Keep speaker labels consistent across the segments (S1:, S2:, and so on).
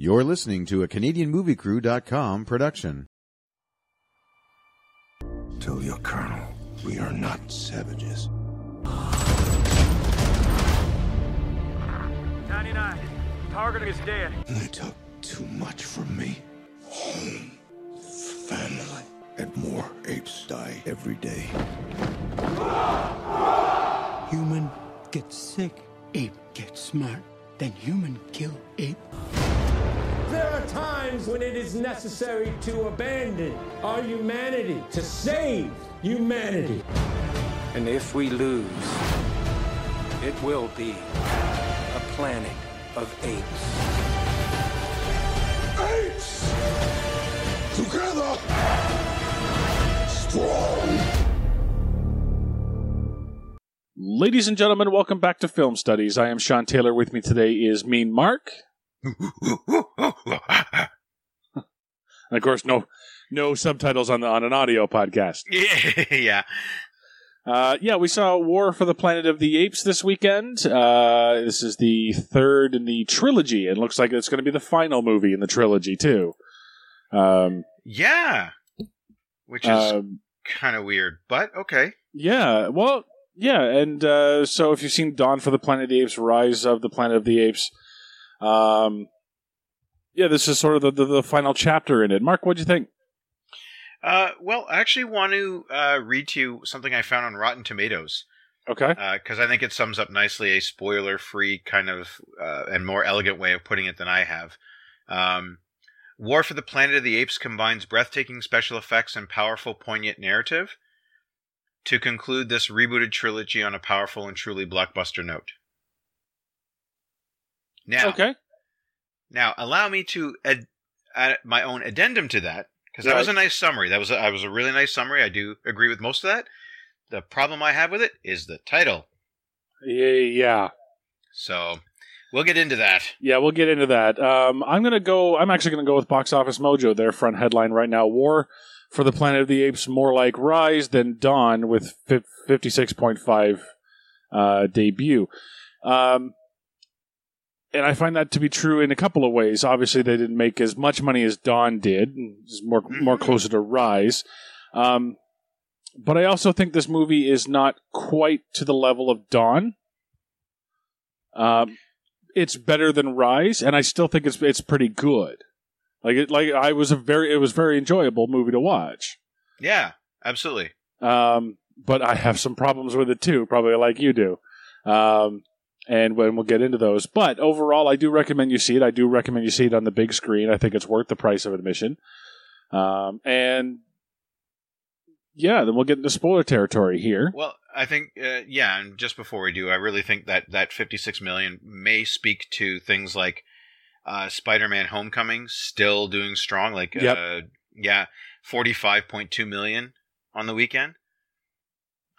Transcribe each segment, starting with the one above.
S1: You're listening to a CanadianMovieCrew.com production.
S2: Tell your colonel we are not savages.
S3: 99. Target is dead.
S2: They took too much from me. Home, family, and more apes die every day.
S4: Human gets sick, ape gets smart, then human kill ape.
S5: There are times when it is necessary to abandon our humanity, to save humanity.
S6: And if we lose, it will be a planet of apes.
S2: Apes! Together! Strong!
S7: Ladies and gentlemen, welcome back to Film Studies. I am Sean Taylor. With me today is Mean Mark. And of course, no no subtitles on the on an audio podcast.
S8: Yeah, yeah.
S7: Uh, yeah, we saw War for the Planet of the Apes this weekend. Uh, this is the third in the trilogy, and looks like it's going to be the final movie in the trilogy too. Um,
S8: Yeah. Which is
S7: um,
S8: kind of weird, but okay.
S7: yeah, well, yeah, and uh, so if you've seen Dawn for the Planet of the Apes, Rise of the Planet of the Apes, um, yeah, this is sort of the, the, the final chapter in it. Mark, what do you think?
S8: Uh, well, I actually want to uh, read to you something I found on Rotten Tomatoes
S7: Okay,
S8: because I think it sums up nicely a spoiler-free kind of uh, and more elegant way of putting it than I have. Um, War for the Planet of the Apes combines breathtaking special effects and powerful, poignant narrative to conclude this rebooted trilogy on a powerful and truly blockbuster note. Now,
S7: okay,
S8: Now, allow me to add, add my own addendum to that because that was a nice summary. That was a, was a really nice summary. I do agree with most of that. The problem I have with it is the title.
S7: yeah, yeah.
S8: So we'll get into that.
S7: Yeah, we'll get into that. Um, I'm gonna go. I'm actually gonna go with Box Office Mojo. Their front headline right now: War for the Planet of the Apes, more like Rise than Dawn, with fifty six point five uh, debut. Um, and I find that to be true in a couple of ways. Obviously, they didn't make as much money as Dawn did; it's more more closer to Rise. Um, but I also think this movie is not quite to the level of Dawn. Um, it's better than Rise, and I still think it's it's pretty good. Like it, like I was a very it was very enjoyable movie to watch.
S8: Yeah, absolutely.
S7: Um, but I have some problems with it too, probably like you do. Um, and when we'll get into those. But overall, I do recommend you see it. I do recommend you see it on the big screen. I think it's worth the price of admission. Um, and yeah, then we'll get into spoiler territory here.
S8: Well, I think uh, yeah, and just before we do, I really think that that 56 million may speak to things like uh, Spider-Man: Homecoming still doing strong. Like
S7: Yep.
S8: uh, yeah, 45.2 million on the weekend.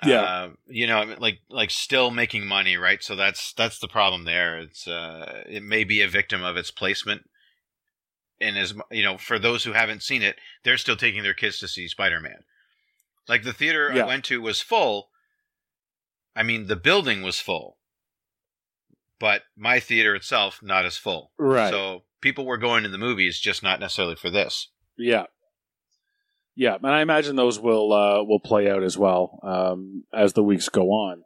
S7: Yeah.
S8: uh, you know, like like still making money, right? So that's that's the problem there. It's uh, it may be a victim of its placement. And as you know, for those who haven't seen it, they're still taking their kids to see Spider-Man. Like the theater
S7: Yeah.
S8: I went to was full. I mean, the building was full, but my theater itself not as full.
S7: Right.
S8: So people were going to the movies, just not necessarily for this.
S7: Yeah. Yeah, and I imagine those will uh, will play out as well um, as the weeks go on.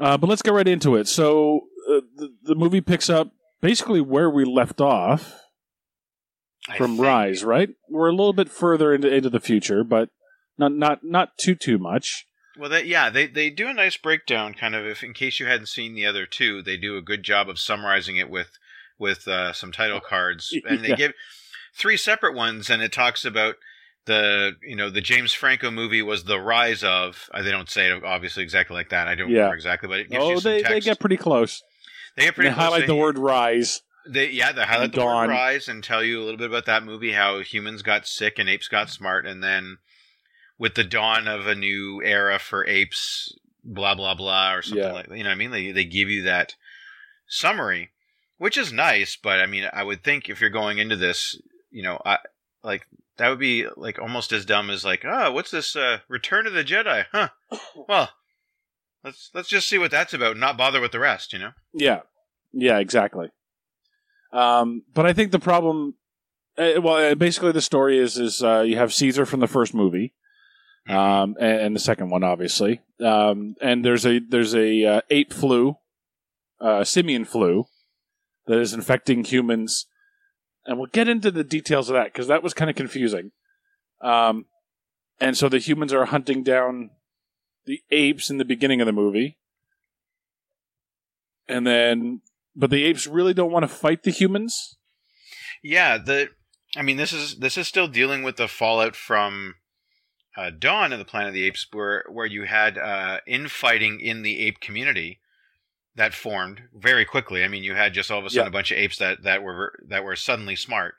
S7: Uh, but let's get right into it. So uh, the, the movie picks up basically where we left off from. Rise, right? We're a little bit further into, into the future, but not not not too too much.
S8: Well, they, yeah, they they do a nice breakdown, kind of. If in case you hadn't seen the other two, they do a good job of summarizing it with with uh, some title cards, and they
S7: Yeah.
S8: give three separate ones, and it talks about the you know the James Franco movie was the rise of. Uh, they don't say it obviously exactly like that. I don't
S7: Yeah.
S8: remember exactly, but it gives
S7: Oh,
S8: you some
S7: they, they get pretty close.
S8: they get pretty
S7: they
S8: close.
S7: highlight
S8: They-
S7: the word "rise."
S8: They yeah, they highlight the word rise and tell you a little bit about that movie, how humans got sick and apes got smart, and then with the dawn of a new era for apes, blah blah blah, or something
S7: Yeah.
S8: like that. You know what I mean? They they give you that summary, which is nice, but I mean, I would think if you're going into this, you know, I like that would be like almost as dumb as like, oh, what's this? Uh, Return of the Jedi? Huh? Well, let's let's just see what that's about, and not bother with the rest. You know?
S7: Yeah, yeah, exactly. Um, but I think the problem, uh, well, uh, basically the story is is uh, you have Caesar from the first movie, um, and, and the second one, obviously. Um, and there's a there's a uh, ape flu, uh, simian flu, that is infecting humans, and we'll get into the details of that because that was kind of confusing. Um, and so the humans are hunting down the apes in the beginning of the movie, and then but the apes really don't want to fight the humans.
S8: Yeah, the I mean this is this is still dealing with the fallout from uh, Dawn of the Planet of the Apes, where where you had uh, infighting in the ape community that formed very quickly. I mean, you had just all of a sudden
S7: Yeah.
S8: a bunch of apes that that were that were suddenly smart,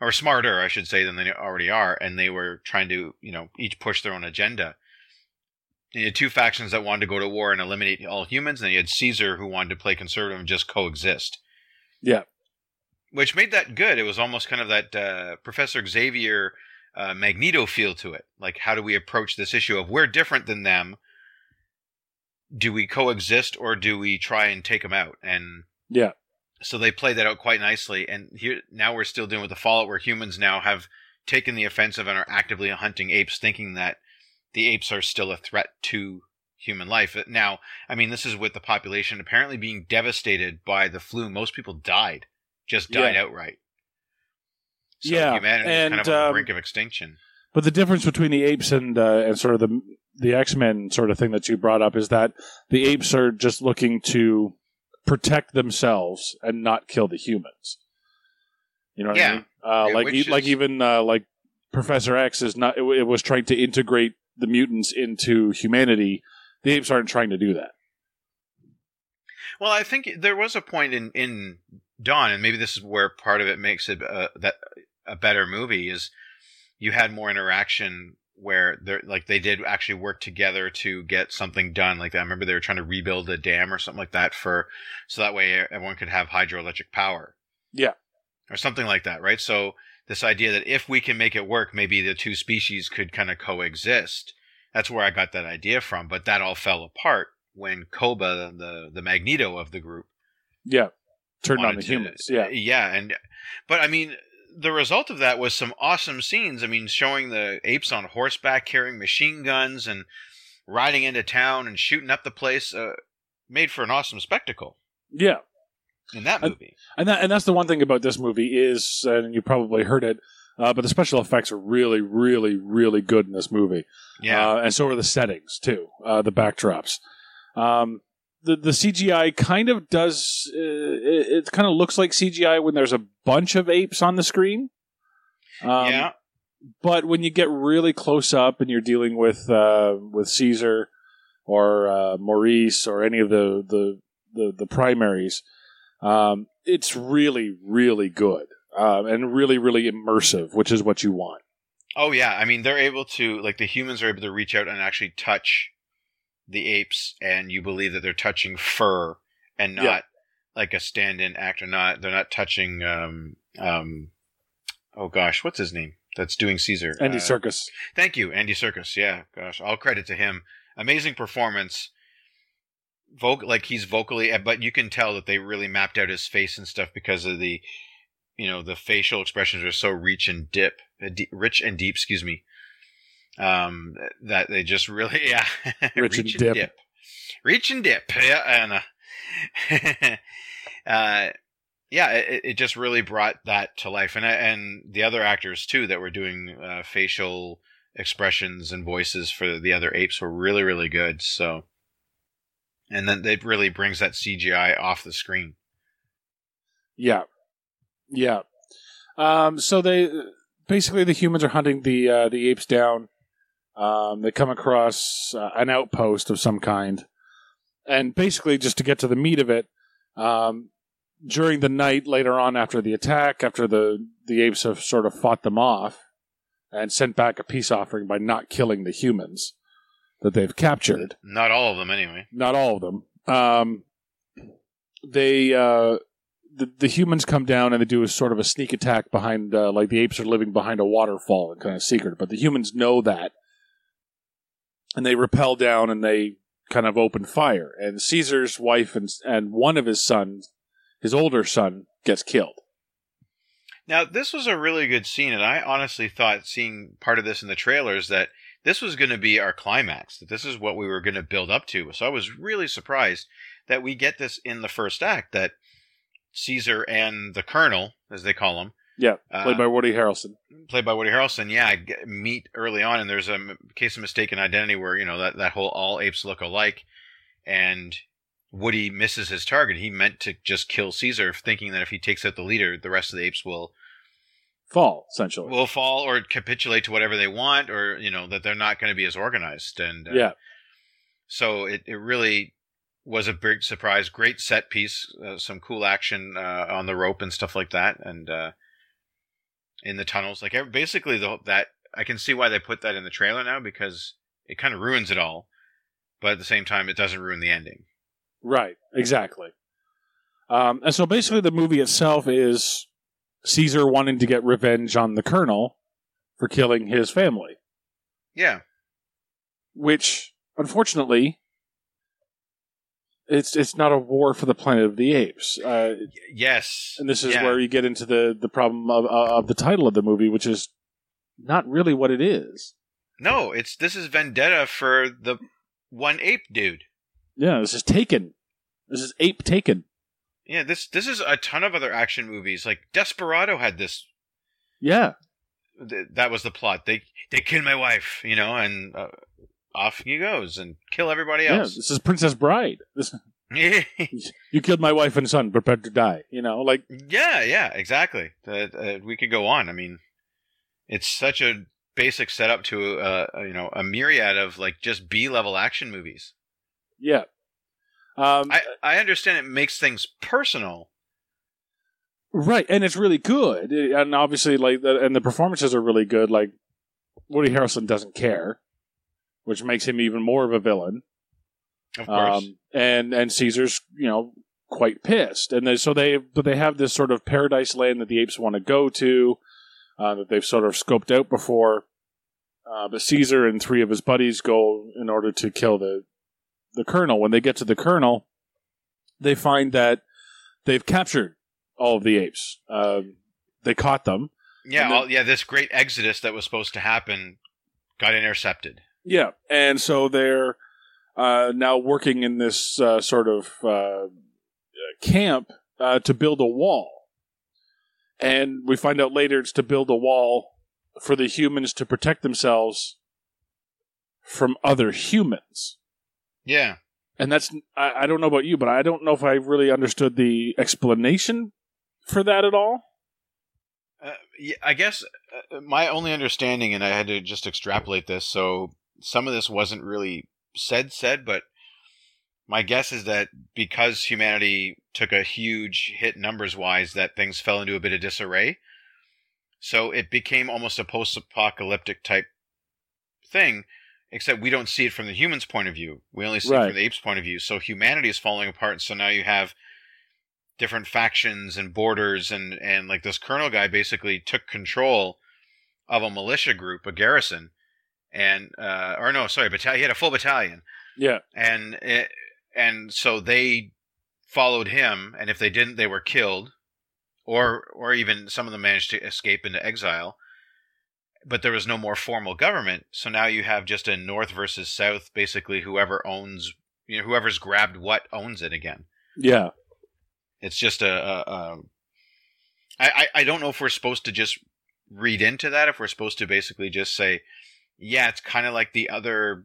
S8: or smarter, I should say, than they already are, and they were trying to you know each push their own agenda. And you had two factions that wanted to go to war and eliminate all humans, and then you had Caesar who wanted to play conservative and just coexist
S7: Yeah,
S8: which made that good. It was almost kind of that uh, Professor Xavier uh, Magneto feel to it. Like, how do we approach this issue of we're different than them? Do we coexist or do we try and take them out? And
S7: yeah,
S8: so they play that out quite nicely. And here now we're still dealing with the fallout where humans now have taken the offensive and are actively hunting apes, thinking that the apes are still a threat to human life. Now, I mean, this is with the population apparently being devastated by the flu. Most people died, just died
S7: Yeah.
S8: outright. So
S7: Yeah,
S8: humanity is kind
S7: and,
S8: of on the
S7: um,
S8: brink of extinction.
S7: But the difference between the apes and uh, and sort of the the X Men sort of thing that you brought up is that the apes are just looking to protect themselves and not kill the humans. You know what I mean? Uh,
S8: Yeah,
S7: like e- like even uh, like Professor X is not. It, it was trying to integrate the mutants into humanity. The apes aren't trying to do that.
S8: Well, I think there was a point in in Dawn, and maybe this is where part of it makes it uh, that a better movie is you had more interaction where they are like they did actually work together to get something done. Like I remember they were trying to rebuild a dam or something like that for so that way everyone could have hydroelectric power.
S7: Yeah.
S8: or something like that, right? So this idea that if we can make it work, maybe the two species could kind of coexist. That's where I got that idea from, but that all fell apart when Koba, the the Magneto of the group,
S7: Yeah, turned on the
S8: to-
S7: humans. Yeah,
S8: yeah, and but I mean, the result of that was some awesome scenes. I mean, showing the apes on horseback carrying machine guns and riding into town and shooting up the place, uh, made for an awesome spectacle
S7: yeah.
S8: in that
S7: And-
S8: movie.
S7: And that and that's the one thing about this movie is, and you probably heard it, uh, but the special effects are really, really, really good in this movie.
S8: yeah,
S7: uh, and so are the settings too, uh, the backdrops. Um, the the CGI kind of does. Uh, it, it kind of looks like CGI when there's a bunch of apes on the screen. Um,
S8: yeah,
S7: but when you get really close up and you're dealing with uh, with Caesar or uh, Maurice or any of the the the, the primaries, um, it's really really good um, and really really immersive, which is what you want.
S8: Oh yeah, I mean they're able to like the humans are able to reach out and actually touch the apes, and you believe that they're touching fur and not
S7: Yeah.
S8: like a stand-in actor. Not they're not touching. Um, um, oh gosh, what's his name? That's doing Caesar.
S7: Andy
S8: Uh,
S7: Serkis.
S8: Thank you, Andy Serkis. Yeah, gosh, all credit to him. Amazing performance. Voc- like he's vocally, but you can tell that they really mapped out his face and stuff because of the, you know, the facial expressions are so rich and dip, uh, rich and deep. Excuse me. Um, that they just really, yeah,
S7: Rich and dip.
S8: reach and dip, yeah, and uh, uh, yeah, it, it just really brought that to life, and and the other actors too that were doing uh, facial expressions and voices for the other apes were really really good. So, and then it really brings that CGI off the screen.
S7: Yeah, yeah. Um, so they basically the humans are hunting the uh, the apes down. Um, they come across uh, an outpost of some kind, and basically just to get to the meat of it, um, during the night later on after the attack, after the the apes have sort of fought them off and sent back a peace offering by not killing the humans that they've captured
S8: Not all of them, anyway.
S7: not all of them. Um, they uh, the the humans come down and they do a sort of a sneak attack behind, uh, like the apes are living behind a waterfall and kind of secret, but the humans know that, and they rappel down and they kind of open fire. And Caesar's wife and and one of his sons, his older son, gets killed.
S8: Now, this was a really good scene, and I honestly thought, seeing part of this in the trailers, that this was going to be our climax, that this is what we were going to build up to. So I was really surprised that we get this in the first act, that Caesar and the Colonel, as they call him,
S7: Yeah,
S8: Uh,
S7: played by Woody Harrelson.
S8: played by Woody Harrelson, yeah, g- meet early on, and there's a m- case of mistaken identity where you know that that whole all apes look alike, and Woody misses his target. He meant to just kill Caesar, thinking that if he takes out the leader, the rest of the apes will
S7: Fall, essentially.
S8: will fall or capitulate to whatever they want, or you know that they're not going to be as organized. And uh,
S7: yeah,
S8: so it, it really was a big surprise. Great set piece, uh, some cool action uh, on the rope and stuff like that, and uh, in the tunnels. Like basically, the that I can see why they put that in the trailer now because it kind of ruins it all, but at the same time, it doesn't ruin the ending.
S7: right, exactly. Um, and so basically, the movie itself is Caesar wanting to get revenge on the Colonel for killing his family,
S8: Yeah,
S7: which unfortunately. It's it's not a war for the planet of the apes, uh,
S8: yes,
S7: and this is
S8: Yeah.
S7: where you get into the, the problem of, of the title of the movie, which is not really what it is.
S8: no, it's this is vendetta for the one ape dude.
S7: Yeah, this is Taken. This is Ape Taken.
S8: Yeah, this this is a ton of other action movies. Like Desperado had this
S7: Yeah,
S8: th- that was the plot. They they kill my wife, you know, and uh, off he goes and kill everybody
S7: yeah.
S8: else.
S7: This is Princess Bride. This, you killed my wife and son, prepared to die. You know, like
S8: yeah, yeah, exactly. Uh, uh, we could go on. I mean, it's such a basic setup to uh, you know a myriad of like just B level action movies.
S7: yeah. Um,
S8: I I understand it makes things personal.
S7: right, and it's really good, and obviously, like, and the performances are really good. Like, Woody Harrelson doesn't care, which makes him even more of a villain.
S8: Of course,
S7: Um, and and Caesar's, you know, quite pissed, and they, so they but they have this sort of paradise land that the apes want to go to, uh, that they've sort of scoped out before. Uh, but Caesar and three of his buddies go in order to kill the the colonel. When they get to the colonel, they find that they've captured all of the apes. Um, they caught them.
S8: yeah,
S7: then-
S8: all, yeah. This great exodus that was supposed to happen got intercepted.
S7: Yeah, and so they're uh, now working in this uh, sort of uh, camp uh, to build a wall, and we find out later it's to build a wall for the humans to protect themselves from other humans.
S8: Yeah.
S7: And that's I, I don't know about you, but I don't know if I really understood the explanation for that at all.
S8: Uh, yeah, I guess uh, my only understanding, and I had to just extrapolate this, so some of this wasn't really said said, but my guess is that because humanity took a huge hit numbers wise, that things fell into a bit of disarray. So it became almost a post apocalyptic type thing, except we don't see it from the humans' point of view. We only see it from the apes' point of view. So humanity is falling apart. So now you have different factions and borders and and like this colonel guy basically took control of a militia group, a garrison, and uh, or no, sorry, battalion. He had a full battalion,
S7: Yeah,
S8: and it, and so they followed him, and if they didn't, they were killed, or or even some of them managed to escape into exile. But there was no more formal government, so now you have just a north versus south. Basically, whoever owns, you know, whoever's grabbed what owns it again.
S7: yeah,
S8: It's just a, a, a I, I I don't know if we're supposed to just read into that. If we're supposed to basically just say, yeah, it's kind of like the other,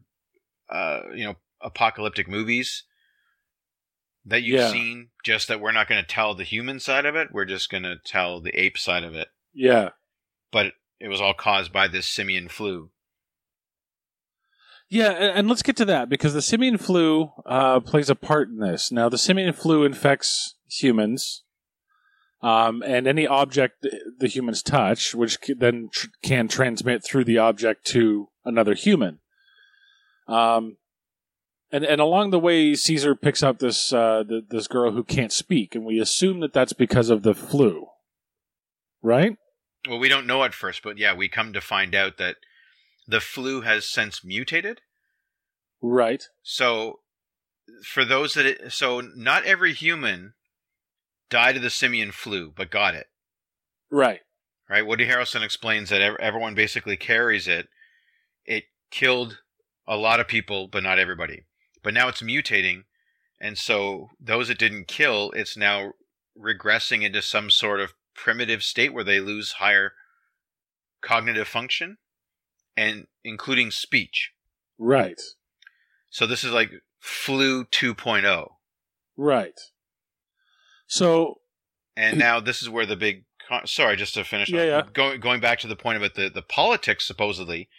S8: uh, you know, apocalyptic movies that you've
S7: Yeah.
S8: seen. Just that we're not going to tell the human side of it. We're just going to tell the ape side of it.
S7: yeah.
S8: But it was all caused by this simian flu.
S7: Yeah, and, and let's get to that because the simian flu uh, plays a part in this. Now, the simian flu infects humans, um, and any object the humans touch, which then tr- can transmit through the object to another human. Um, and and along the way, Caesar picks up this uh, th- this girl who can't speak, and we assume that that's because of the flu, right?
S8: Well, we don't know at first, but yeah, we come to find out that the flu has since mutated.
S7: Right.
S8: So, for those that, it, so not every human died of the simian flu, but got it.
S7: Right.
S8: right? Woody Harrelson explains that everyone basically carries it. It killed a lot of people, but not everybody. But now it's mutating, and so those it didn't kill, it's now regressing into some sort of primitive state where they lose higher cognitive function, and including speech.
S7: Right.
S8: So this is like flu 2.0.
S7: Right. So
S8: And now this is where the big. Con- Sorry, just to finish.
S7: Yeah, yeah.
S8: Going going back to the point about the the politics. Supposedly,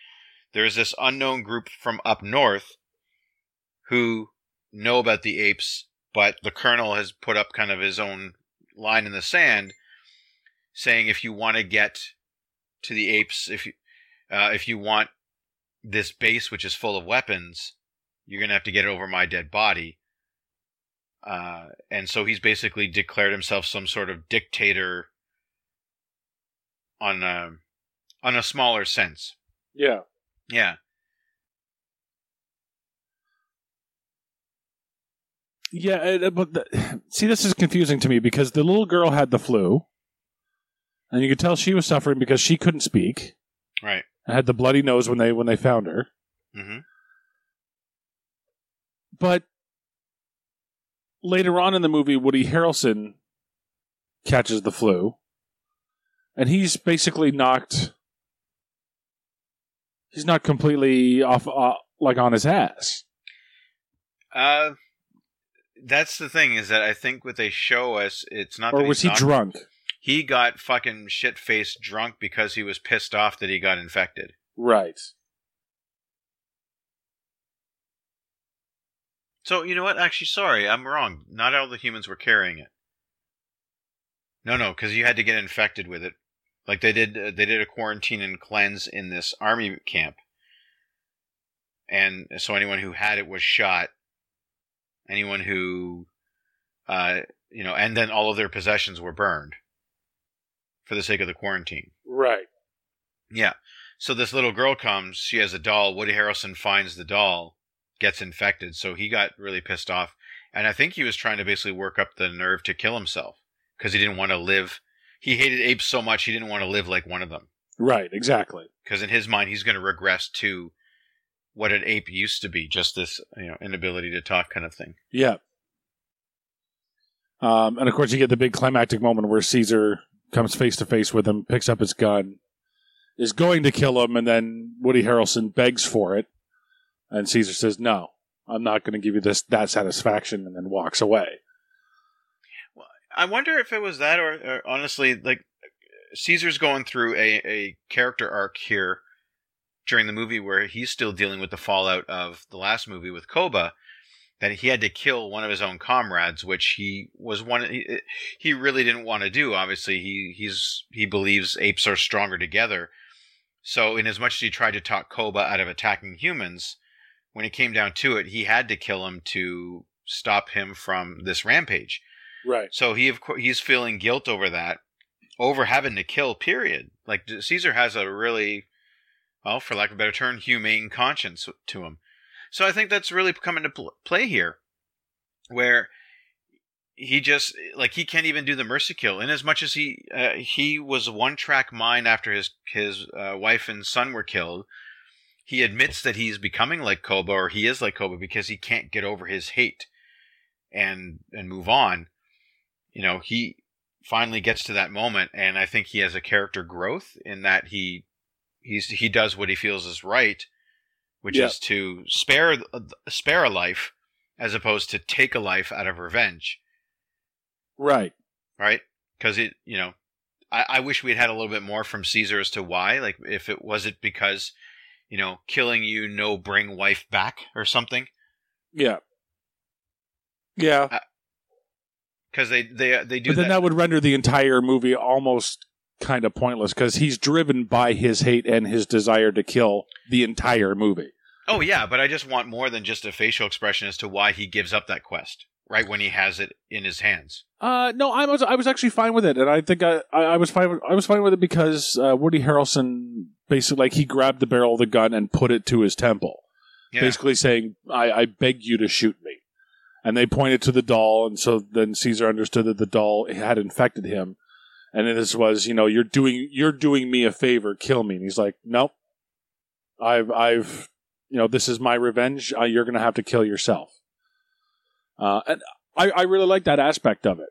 S8: there's this unknown group from up north who know about the apes, but the colonel has put up kind of his own line in the sand, saying if you want to get to the apes, if you uh, if you want this base which is full of weapons, you're gonna have to get it over my dead body. Uh, and so he's basically declared himself some sort of dictator on a, on a smaller sense.
S7: yeah.
S8: Yeah.
S7: Yeah, uh, but the, see, this is confusing to me because the little girl had the flu, and you could tell she was suffering because she couldn't speak.
S8: Right.
S7: and had the bloody nose when they when they found her.
S8: Mm-hmm.
S7: But later on in the movie, Woody Harrelson catches the flu, and he's basically knocked. He's not completely off, uh, like on his ass.
S8: Uh, that's the thing is that I think what they show us, it's not.
S7: Or
S8: that
S7: was he
S8: not-
S7: drunk?
S8: He got fucking shit faced drunk because he was pissed off that he got infected.
S7: Right.
S8: So you know what? Actually, sorry, I'm wrong. Not all the humans were carrying it. No, no, because you had to get infected with it. Like they did, uh, they did a quarantine and cleanse in this army camp, and so anyone who had it was shot. Anyone who, uh, you know, and then all of their possessions were burned for the sake of the quarantine.
S7: Right.
S8: Yeah. So this little girl comes. She has a doll. Woody Harrelson finds the doll, gets infected. So he got really pissed off, and I think he was trying to basically work up the nerve to kill himself because he didn't want to live. He hated apes so much he didn't want to live like one of them.
S7: Right. Exactly.
S8: Because in his mind, he's going to regress to what an ape used to be, just this you know inability to talk kind of thing.
S7: Yeah. Um, and of course, you get the big climactic moment where Caesar comes face to face with him, picks up his gun, is going to kill him, and then Woody Harrelson begs for it, and Caesar says, "No, I'm not going to give you this that satisfaction," and then walks away.
S8: I wonder if it was that, or, or honestly, like Caesar's going through a, a character arc here during the movie where he's still dealing with the fallout of the last movie with Koba. That he had to kill one of his own comrades, which he was one. He, he really didn't want to do. Obviously, he he's he believes apes are stronger together. So, in as much as he tried to talk Koba out of attacking humans, when it came down to it, he had to kill him to stop him from this rampage.
S7: Right.
S8: So he of course he's feeling guilt over that, over having to kill. Period. Like Caesar has a really, well, for lack of a better term, humane conscience to him. So I think that's really come into pl- play here, where he just like he can't even do the mercy kill. In as much as he uh, he was one track mind after his his uh, wife and son were killed, he admits that he's becoming like Koba or he is like Koba because he can't get over his hate and and move on you know, he finally gets to that moment, and I think he has a character growth in that he he's he does what he feels is right, which
S7: Yeah.
S8: is to spare spare a life as opposed to take a life out of revenge,
S7: Right.
S8: right? Because it, you know, I, I wish we had had a little bit more from Caesar as to why. Like, if it was it because, you know, killing you no bring wife back or something.
S7: Yeah. Yeah.
S8: Because they they they do
S7: But then
S8: that.
S7: that would render the entire movie almost kind of pointless because he's driven by his hate and his desire to kill the entire movie.
S8: Oh yeah, but I just want more than just a facial expression as to why he gives up that quest right when he has it in his hands.
S7: Uh, no, I was I was actually fine with it, and I think I, I, I was fine. With, I was fine with it because uh, Woody Harrelson basically like he grabbed the barrel of the gun and put it to his temple,
S8: Yeah.
S7: basically saying, I, "I beg you to shoot me." And they pointed to the doll, and so then Caesar understood that the doll had infected him, And this was, you know, you're doing you're doing me a favor, kill me. And he's like, nope, I've I've you know this is my revenge. Uh, you're gonna have to kill yourself. Uh, and I I really like that aspect of it.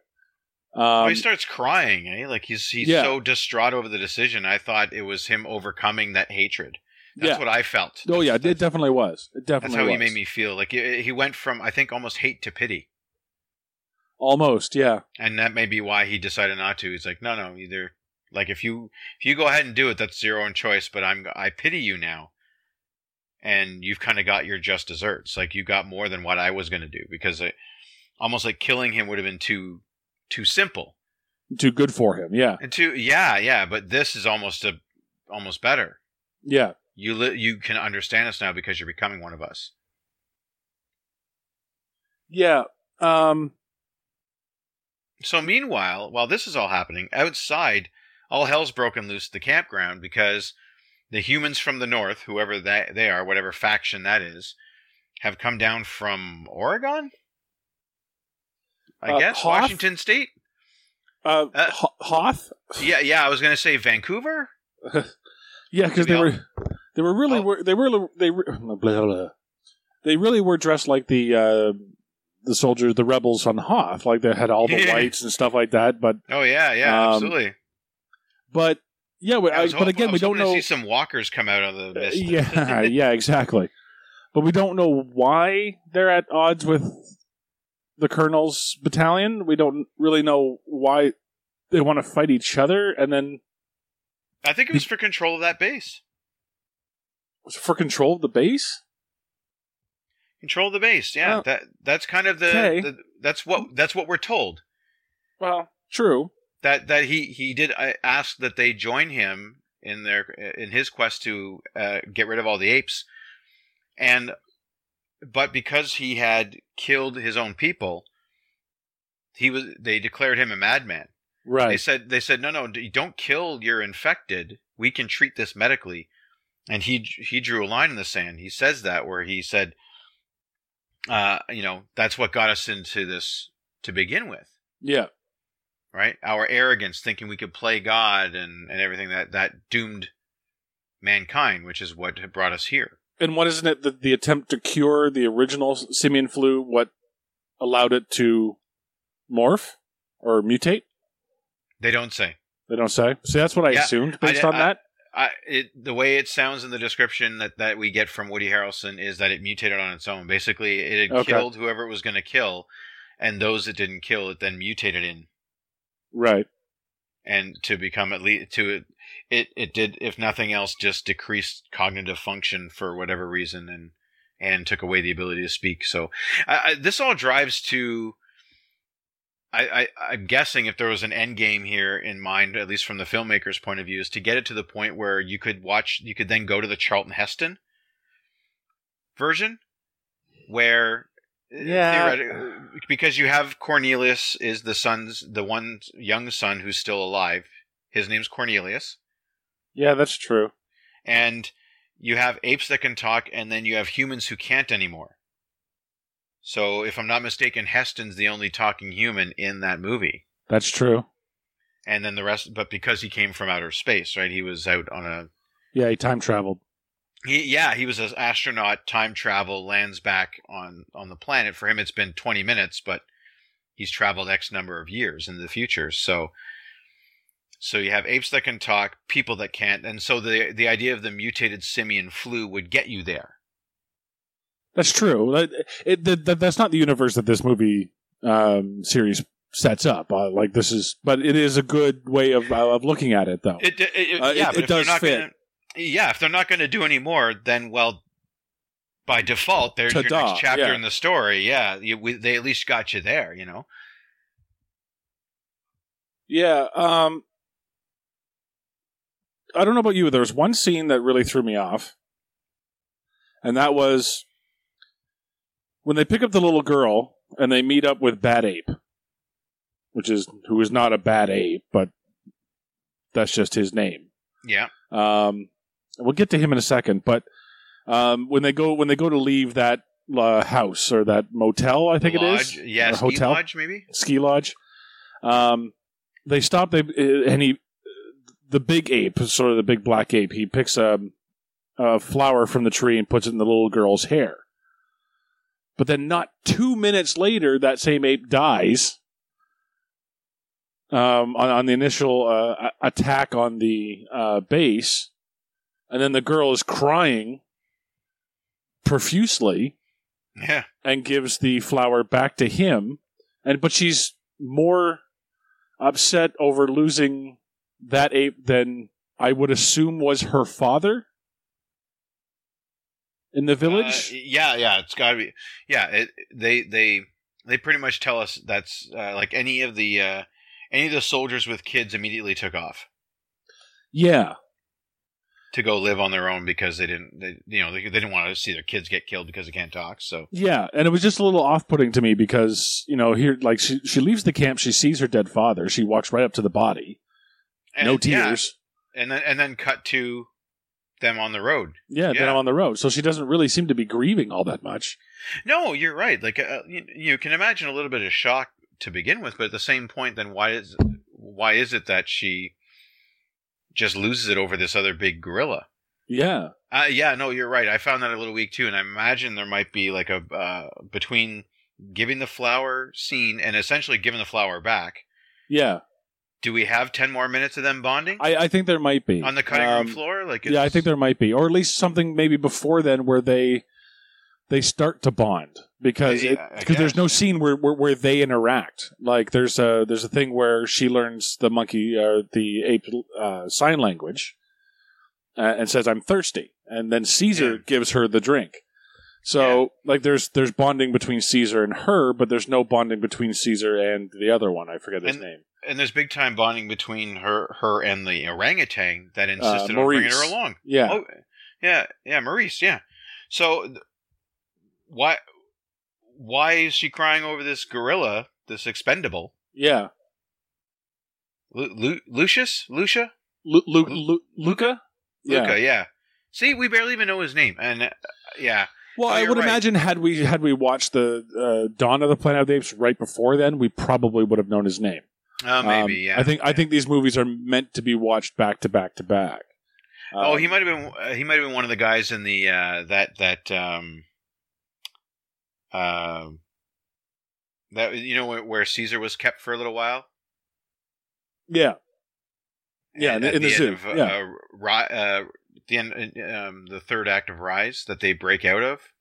S8: Well,
S7: Um,
S8: he starts crying, eh? Like he's he's
S7: Yeah.
S8: so distraught over the decision. I thought it was him overcoming that hatred. That's
S7: Yeah.
S8: what I felt.
S7: oh yeah,
S8: That's-
S7: it definitely was. It
S8: That's
S7: definitely
S8: how he made me feel. Like he he went from I think almost hate to pity,
S7: Almost, yeah.
S8: and that may be why he decided not to. He's like, no, no, either like if you if you go ahead and do it, that's your own choice. But I'm I pity you now, and you've kind of got your just desserts. Like you got more than what I was going to do because it, almost like killing him would have been too too simple.
S7: Too good for him. Yeah,
S8: And too yeah yeah, but this is almost a almost better.
S7: yeah.
S8: You li- you can understand us now because you're becoming one of us.
S7: Yeah. Um,
S8: So meanwhile, while this is all happening, outside, all hell's broken loose at the campground because the humans from the north, whoever that they are, whatever faction that is, have come down from Oregon. I
S7: Uh,
S8: guess
S7: Hoth?
S8: Washington State.
S7: uh,
S8: Uh,
S7: Hoth.
S8: Yeah, yeah. I was gonna say Vancouver.
S7: Yeah, because they
S8: Maybe
S7: were they were really
S8: Oh.
S7: were they were they were blah, blah, blah. they really were dressed like the uh, the soldiers, the rebels on Hoth, like they had all the lights and stuff like that. But
S8: Oh yeah, yeah,
S7: Um,
S8: absolutely.
S7: but yeah, but,
S8: I
S7: but
S8: hoping-
S7: again, we don't
S8: to
S7: know.
S8: see some walkers come out of the
S7: Uh,
S8: mist.
S7: yeah, yeah, exactly. But we don't know why they're at odds with the colonel's battalion. We don't really know why they want to fight each other, and then
S8: I think it was for control of that base.
S7: for control of the base.
S8: Control of the base. Yeah,
S7: Well,
S8: that that's kind of the,
S7: okay.
S8: the that's what that's what we're told.
S7: Well, true.
S8: that that he he did uh, ask that they join him in their in his quest to uh, get rid of all the apes, and but because he had killed his own people, he was they declared him a madman.
S7: Right.
S8: They said they said no no don't kill your infected. We can treat this medically, and he he drew a line in the sand. He says that where he said, uh, you know, that's what got us into this to begin with
S7: Yeah.
S8: right? Our arrogance, thinking we could play God and, and everything that, that doomed mankind, which is what brought us here.
S7: And what isn't it that the attempt to cure the original simian flu what allowed it to morph or mutate?
S8: They don't say.
S7: They don't say. See, that's what I
S8: Yeah,
S7: assumed
S8: I-
S7: based on
S8: I-
S7: that.
S8: I, it, the way it sounds in the description that, that we get from Woody Harrelson is that it mutated on its own. Basically, it had
S7: Okay.
S8: killed whoever it was going to kill, and those it didn't kill, it then mutated in,
S7: Right.
S8: And to become at least to it, it it did, if nothing else, just decreased cognitive function for whatever reason, and and took away the ability to speak. So I, I, this all drives to. I, I, I'm guessing if there was an end game here in mind, at least from the filmmaker's point of view, is to get it to the point where you could watch, you could then go to the Charlton Heston version, where
S7: Yeah.
S8: because you have Cornelius is the son's the one young son who's still alive. His name's Cornelius,
S7: Yeah, that's true.
S8: and you have apes that can talk, and then you have humans who can't anymore. So, if I'm not mistaken, Heston's the only talking human in that movie,
S7: That's true.
S8: and then the rest. But because he came from outer space, right? He was out on a
S7: Yeah, he time traveled.
S8: He, yeah, he was an astronaut, time travel, lands back on on the planet. For him, it's been 20 minutes, but he's traveled X number of years in the future. So, so you have apes that can talk, people that can't, and so the the idea of the mutated simian flu would get you there.
S7: That's true. That- It, that, that- that's not the universe that this movie um, series sets up. Uh, like this is, but it is a good way of of looking at it, though.
S8: It, it, it-
S7: Uh,
S8: yeah,
S7: it- it does
S8: not
S7: fit.
S8: Gonna, yeah, if they're not going to do any more, then well, by default, there's your
S7: Ta-da,
S8: next chapter
S7: yeah.
S8: in the story. Yeah, you, we, they at least got you there. You know.
S7: Yeah. Um, I don't know about you. There was one scene that really threw me off, and that was when they pick up the little girl and they meet up with Bad Ape, which is who is not a bad ape, but that's just his name.
S8: Yeah.
S7: Um, we'll get to him in a second, but um, when they go when they go to leave that uh, house or that motel, I think
S8: The
S7: it
S8: lodge,
S7: is,
S8: Yeah,
S7: or
S8: ski
S7: hotel,
S8: lodge maybe.
S7: ski lodge. Um, they stop. They and he, the big ape, sort of the big black ape. He picks a, a flower from the tree and puts it in the little girl's hair. But then, not two minutes later, that same ape dies. Um, on, on the initial uh, attack on the uh, base, and then the girl is crying profusely
S8: Yeah.
S7: and gives the flower back to him and but she's more upset over losing that ape than I would assume was her father in the village.
S8: Uh, yeah, yeah, it's got to be. Yeah, it, they they they pretty much tell us that's uh, like any of the uh, any of the soldiers with kids immediately took off
S7: yeah,
S8: to go live on their own because they didn't they you know they, they didn't want to see their kids get killed because they can't talk. So
S7: yeah, and it was just a little off-putting to me because you know here, like she she leaves the camp, she sees her dead father, she walks right up to the body,
S8: and,
S7: no
S8: yeah,
S7: tears.
S8: and then and then cut to them on the road.
S7: Yeah, then
S8: Yeah.
S7: I'm on the road, so she doesn't really seem to be grieving all that much.
S8: No, you're right. Like uh, you, you can imagine a little bit of shock to begin with, but at the same point, then why is why is it that she just loses it over this other big gorilla?
S7: Yeah,
S8: Uh, yeah, no, you're right. I found that a little weak too, and I imagine there might be like a uh, between giving the flower scene and essentially giving the flower back.
S7: yeah.
S8: Do we have ten more minutes of them bonding
S7: I, I think there might be
S8: on the cutting
S7: Um,
S8: room floor? Like,
S7: Yeah, I think there might be, or at least something maybe before then where they they start to bond because
S8: Yeah, I
S7: because there's no scene where, where where they interact. Like there's a there's a thing where she learns the monkey or the ape uh, sign language uh, and says I'm thirsty, and then Caesar
S8: Yeah.
S7: gives her the drink. So like there's there's bonding between Caesar and her, but there's no bonding between Caesar and the other one. I forget his
S8: And-
S7: name.
S8: and there's big time bonding between her her and the orangutan that insisted on bringing
S7: Uh,
S8: her along.
S7: Yeah,
S8: Oh, yeah, yeah, Maurice, yeah. So why why is she crying over this gorilla, this expendable?
S7: yeah.
S8: Lu- Lu- Lucius, Lucia,
S7: Lu- Lu- Lu- Luca. Yeah.
S8: Luca, yeah. See, we barely even know his name, and uh, yeah,
S7: Well,
S8: Oh,
S7: I would
S8: right.
S7: imagine had we had we watched the uh, Dawn of the Planet of the Apes right before then, we probably would have known his name.
S8: uh, maybe,
S7: Um,
S8: yeah.
S7: I think I think these movies are meant to be watched back to back to back.
S8: Oh,
S7: Um,
S8: he might have been. Uh, he might have been one of the guys in the uh, that that um, uh, that you know where, where Caesar was kept for a little while.
S7: Yeah, Yeah,
S8: And
S7: in the- in the
S8: end
S7: zoo,
S8: Of, uh,
S7: yeah.
S8: uh, Ri- uh, the end, um, the third act of Rise that they break out of.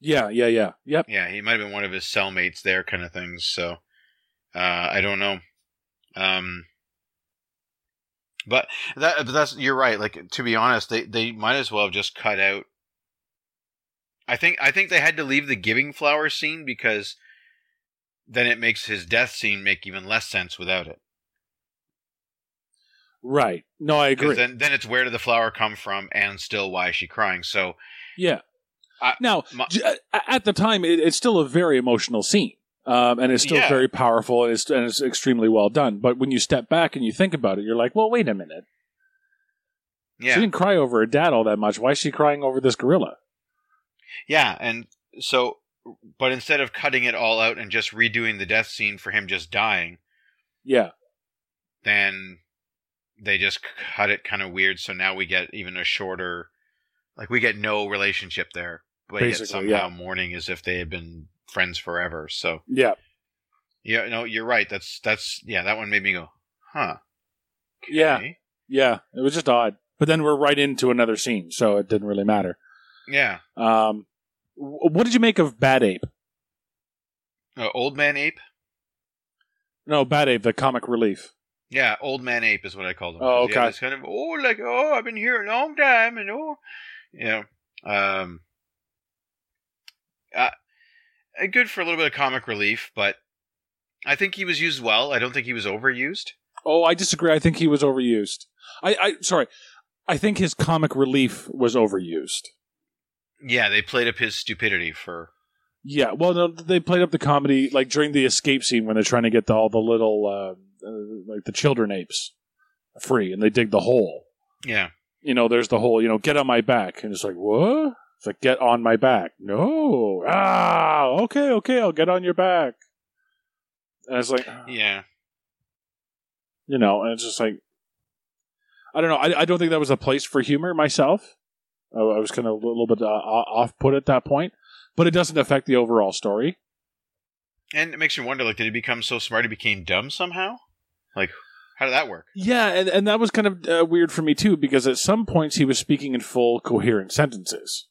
S7: yeah, yeah, yeah. Yep.
S8: Yeah, he might have been one of his cellmates there, kind of things. So uh, I don't know. Um, but that but that's you're right. Like to be honest, they they might as well have just cut out. I think I think they had to leave the giving flower scene because then it makes his death scene make even less sense without it.
S7: Right. No, I agree.
S8: Then then it's where did the flower come from, and still why is she crying? So
S7: yeah.
S8: I-
S7: now,
S8: my-
S7: a- at the time, it, it's still a very emotional scene, um, and it's still
S8: Yeah.
S7: very powerful, and it's and it's extremely well done. But when you step back and you think about it, you're like, well, wait a minute.
S8: yeah,
S7: She didn't cry over her dad all that much. Why is she crying over this gorilla?
S8: Yeah, and so, but instead of cutting it all out and just redoing the death scene for him just dying,
S7: Yeah.
S8: then they just cut it kind of weird. So now we get even a shorter, like we get no relationship there, but yet
S7: Basically,
S8: somehow
S7: yeah.
S8: mourning as if they had been friends forever. So
S7: Yeah.
S8: yeah, no, you're right. That's that's yeah, that one made me go, huh?
S7: Yeah. Yeah. It was just odd. But then we're right into another scene, so it didn't really matter.
S8: Yeah.
S7: Um, what did you make of Bad Ape?
S8: Uh, old man ape.
S7: No, Bad Ape, the comic relief.
S8: Yeah, old man ape is what I called him.
S7: Oh,
S8: 'Cause he had
S7: okay.
S8: This kind of oh, like oh, I've been here a long time, and oh, you know, um, uh, uh, good for a little bit of comic relief, but I think he was used well. I don't think he was overused.
S7: Oh, I disagree. I think he was overused. I, I sorry. I think his comic relief was overused.
S8: Yeah, they played up his stupidity for.
S7: Yeah, well, no, they played up the comedy like during the escape scene when they're trying to get the, all the little uh, uh, like the children apes free, and they dig the hole.
S8: Yeah,
S7: You know, there's the whole you know get on my back, and it's like what? It's like get on my back. No, ah, okay, okay, I'll get on your back. And it's like,
S8: yeah.
S7: You know, and it's just like I don't know. I, I don't think that was a place for humor myself. I, was kind of a little bit uh, off put at that point, but it doesn't affect the overall story.
S8: And it makes you wonder, like, did he become so smart he became dumb somehow? Like, how did that work?
S7: Yeah, and, and that was kind of uh, weird for me too, because at some points he was speaking in full coherent sentences.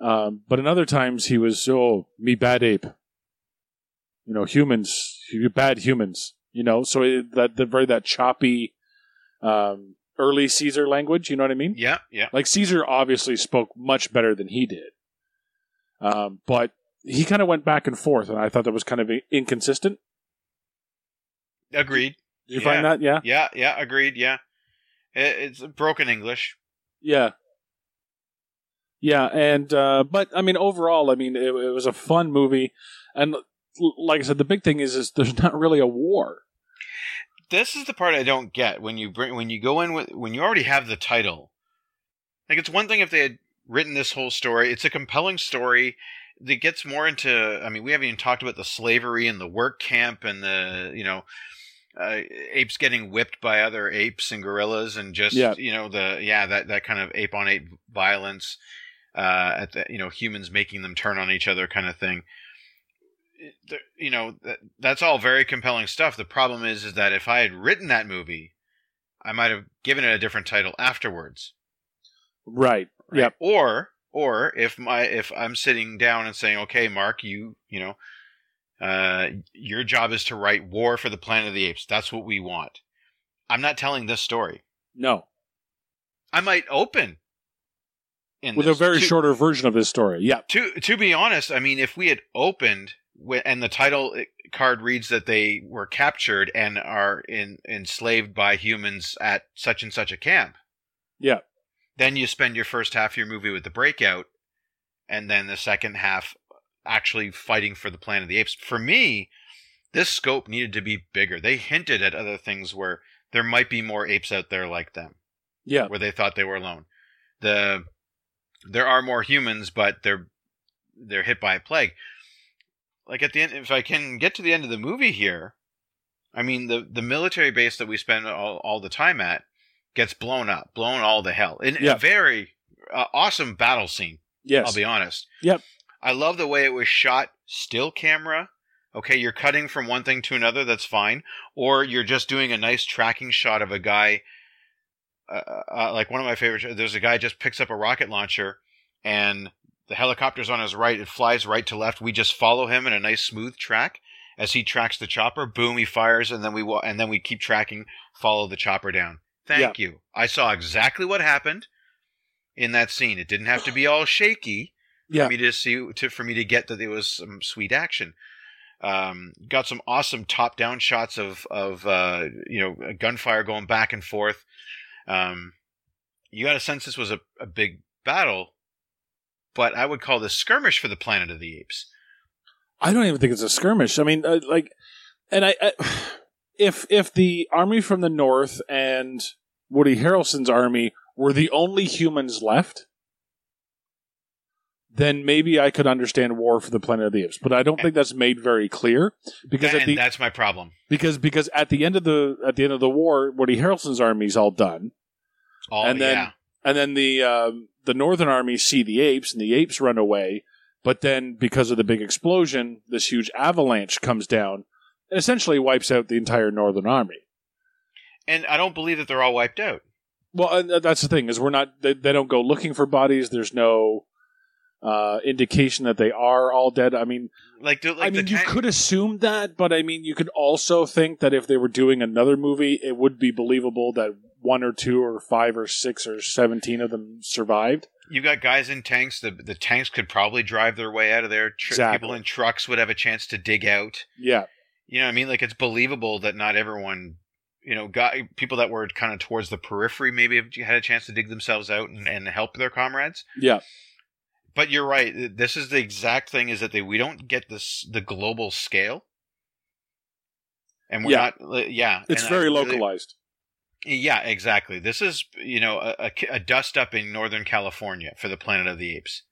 S7: Um, but in other times he was, oh, me bad ape. You know, humans, you bad humans. You know, so it, that the very that choppy, um, early Caesar language. You know what I mean?
S8: Yeah, yeah.
S7: Like Caesar obviously spoke much better than he did, um, but he kind of went back and forth, and I thought that was kind of inconsistent.
S8: Agreed.
S7: Did you
S8: Yeah.
S7: find that? Yeah.
S8: Yeah, yeah, agreed. Yeah, It- it's broken English.
S7: Yeah. Yeah, and uh, but I mean, overall, I mean, it, it was a fun movie, and like I said, the big thing is, is there's not really a war.
S8: This is the part I don't get when you bring when you go in with when you already have the title. Like it's one thing if they had written this whole story. It's a compelling story that gets more into. I mean, we haven't even talked about the slavery and the work camp and the you know uh, apes getting whipped by other apes and gorillas and just
S7: Yeah.
S8: you know the yeah that that kind of ape on ape violence uh, at the you know humans making them turn on each other kind of thing. You know that, that's all very compelling stuff. The problem is is that if I had written that movie, I might have given it a different title afterwards.
S7: Right.
S8: Right?
S7: Yep.
S8: Or or if my if I'm sitting down and saying, okay, Mark, you you know, uh, your job is to write War for the Planet of the Apes. That's what we want. I'm not telling this story.
S7: No.
S8: I might open in
S7: With a very
S8: To-
S7: shorter version of this story. Yeah.
S8: To to be honest, I mean, if we had opened and the title uh, card reads that they were captured and are in, enslaved by humans at such and such a camp,
S7: Yeah.
S8: then you spend your first half of your movie with the breakout, and then the second half actually fighting for the Planet of the Apes. For me, this scope needed to be bigger. They hinted at other things where there might be more apes out there like them
S7: Yeah.
S8: where they thought they were alone. The there are more humans, but they're they're hit by a plague. Like at the end, if I can get to the end of the movie here, I mean the the military base that we spend all, all the time at gets blown up, blown all to hell in
S7: Yeah.
S8: a very uh, awesome battle scene.
S7: Yes.
S8: I'll be honest.
S7: Yep.
S8: I love the way it was shot, still camera. Okay, you're cutting from one thing to another, that's fine. Or you're just doing a nice tracking shot of a guy. Uh, uh, like one of my favorite, there's a guy just picks up a rocket launcher and the helicopter's on his right. It flies right to left. We just follow him in a nice smooth track as he tracks the chopper. Boom, he fires, and then we wa- and then we keep tracking, follow the chopper down. Thank you. I saw exactly what happened in that scene. It didn't have to be all shaky
S7: Yeah.
S8: for me to see to for me to get that there was some sweet action. Um, got some awesome top down shots of of uh, you know gunfire going back and forth. Um, you got a sense this was a, a big battle, but I would call this skirmish for the Planet of the Apes.
S7: I don't even think it's a skirmish. I mean, uh, like, and I, I, if if the army from the north and Woody Harrelson's army were the only humans left, then maybe I could understand War for the Planet of the Apes. But I don't think that's made very clear because the
S8: that's my problem.
S7: because because at the end of the at the end of the war, Woody Harrelson's army's all done,
S8: All,
S7: and then
S8: yeah.
S7: and then the um, the northern army see the apes, and the apes run away. But then, because of the big explosion, this huge avalanche comes down and essentially wipes out the entire northern army.
S8: and I don't believe that they're all wiped out.
S7: Well, and that's the thing is we're not they, they don't go looking for bodies. There's no uh, indication that they are all dead. I mean,
S8: Like, the, like
S7: I mean, you
S8: tank-
S7: could assume that, but I mean, you could also think that if they were doing another movie, it would be believable that one or two or five or six or seventeen of them survived.
S8: You've got guys in tanks. The the tanks could probably drive their way out of there. Tr-
S7: Exactly.
S8: People in trucks would have a chance to dig out.
S7: Yeah,
S8: You know, what I mean, like it's believable that not everyone, you know, got people that were kind of towards the periphery maybe have had a chance to dig themselves out and, and help their comrades.
S7: yeah,
S8: But you're right. This is the exact thing: is that they we don't get this the global scale, and we're
S7: Yeah.
S8: not. Yeah,
S7: it's
S8: I
S7: very
S8: really-
S7: localized.
S8: Yeah, exactly. This is you know a, a, dust up in Northern California for the Planet of the Apes,